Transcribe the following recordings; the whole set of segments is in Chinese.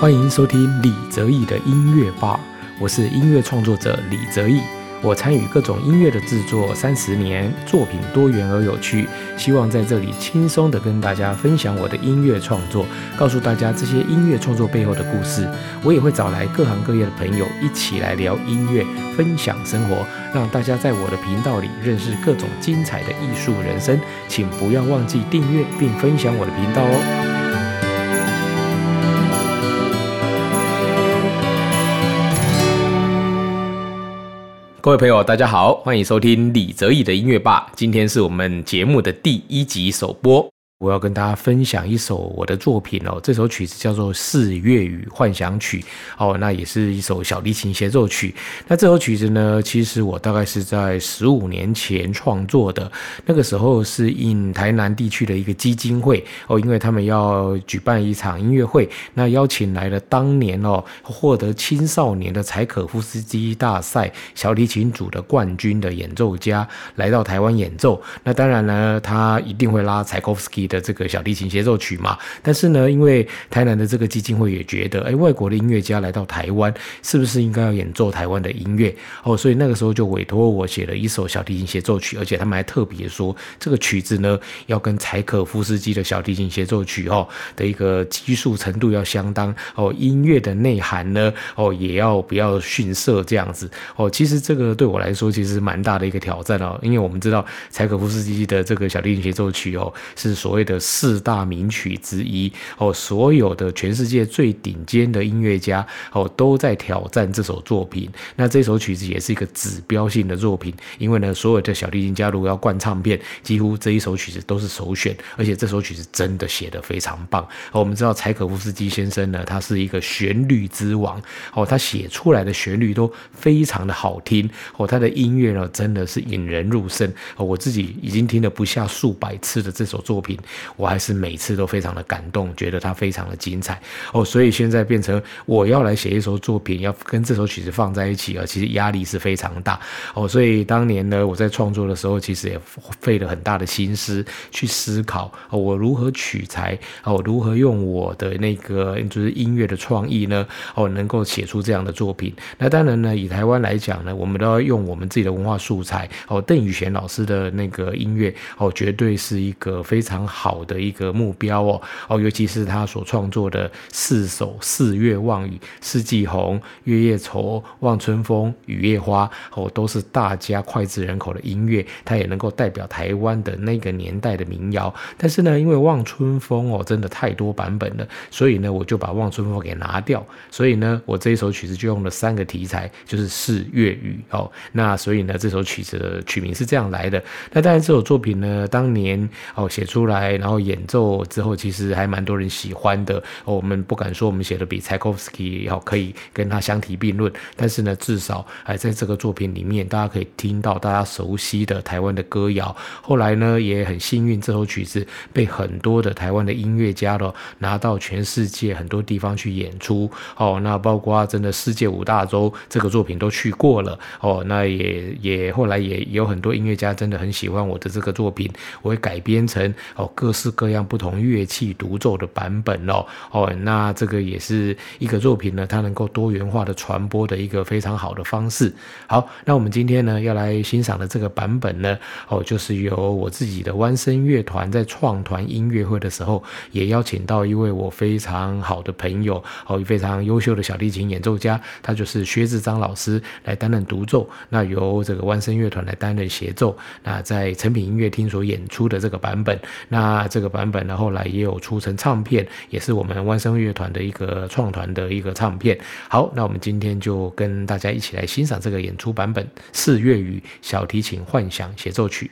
欢迎收听李泽义的音乐吧，我是音乐创作者李泽义。我参与各种音乐的制作三十年，作品多元而有趣，希望在这里轻松的跟大家分享我的音乐创作，告诉大家这些音乐创作背后的故事。我也会找来各行各业的朋友一起来聊音乐，分享生活，让大家在我的频道里认识各种精彩的艺术人生。请不要忘记订阅并分享我的频道哦。各位朋友，大家好，欢迎收听李泽义的音乐吧。今天是我们节目的第一集首播。我要跟大家分享一首我的作品哦，这首曲子叫做《四月雨幻想曲》哦，那也是一首小提琴协奏曲。那这首曲子呢，其实我大概是在十五年前创作的，那个时候是应台南地区的一个基金会哦，因为他们要举办一场音乐会，那邀请来了当年哦获得青少年的柴可夫斯基大赛小提琴组的冠军的演奏家来到台湾演奏。那当然呢，他一定会拉柴可夫斯基。的这个小提琴协奏曲嘛，但是呢，因为台南的这个基金会也觉得，哎，外国的音乐家来到台湾，是不是应该要演奏台湾的音乐？哦，所以那个时候就委托我写了一首小提琴协奏曲，而且他们还特别说，这个曲子呢要跟柴可夫斯基的小提琴协奏曲哦的一个基数程度要相当哦，音乐的内涵呢哦也要不要逊色这样子哦。其实这个对我来说其实蛮大的一个挑战哦，因为我们知道柴可夫斯基的这个小提琴协奏曲哦是所谓。的四大名曲之一哦，所有的全世界最顶尖的音乐家哦都在挑战这首作品。那这首曲子也是一个指标性的作品，因为呢，所有的小提琴家如果要灌唱片，几乎这一首曲子都是首选。而且这首曲子真的写得非常棒哦。我们知道柴可夫斯基先生呢，他是一个旋律之王哦，他写出来的旋律都非常的好听哦，他的音乐呢真的是引人入胜哦。我自己已经听了不下数百次的这首作品。我还是每次都非常的感动，觉得它非常的精彩哦，所以现在变成我要来写一首作品，要跟这首曲子放在一起啊，其实压力是非常大哦。所以当年呢，我在创作的时候，其实也费了很大的心思去思考哦，我如何取材哦，如何用我的那个就是音乐的创意呢哦，能够写出这样的作品。那当然呢，以台湾来讲呢，我们都要用我们自己的文化素材哦，邓宇贤老师的那个音乐哦，绝对是一个非常好。的一个目标哦哦，尤其是他所创作的四首《四月望雨》《四季红》《月夜愁》《望春风》《雨夜花》哦，都是大家脍炙人口的音乐，它也能够代表台湾的那个年代的民谣。但是呢，因为《望春风》哦，真的太多版本了，所以呢，我就把《望春风》给拿掉。所以呢，我这一首曲子就用了三个题材，就是四月雨哦。那所以呢，这首曲子的曲名是这样来的。那当然，这首作品呢，当年哦写出来。然后演奏之后，其实还蛮多人喜欢的。我们不敢说我们写的比柴可夫斯基要可以跟他相提并论，但是呢，至少还在这个作品里面，大家可以听到大家熟悉的台湾的歌谣。后来呢，也很幸运，这首曲子被很多的台湾的音乐家了拿到全世界很多地方去演出。哦，那包括真的世界五大洲，这个作品都去过了。哦，那也也后来也有很多音乐家真的很喜欢我的这个作品，我会改编成哦。各式各样不同乐器独奏的版本哦哦，那这个也是一个作品呢，它能够多元化的传播的一个非常好的方式。好，那我们今天呢要来欣赏的这个版本呢，哦，就是由我自己的弯声乐团在创团音乐会的时候，也邀请到一位我非常好的朋友哦，非常优秀的小提琴演奏家，他就是薛志章老师来担任独奏，那由这个弯声乐团来担任协奏。那在成品音乐厅所演出的这个版本，那。那这个版本呢，后来也有出成唱片，也是我们万声乐团的一个创团的一个唱片。好，那我们今天就跟大家一起来欣赏这个演出版本《四月雨小提琴幻想协奏曲》。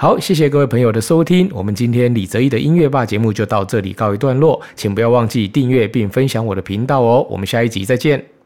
好，谢谢各位朋友的收听。我们今天李泽义的音乐吧节目就到这里告一段落，请不要忘记订阅并分享我的频道哦。我们下一集再见。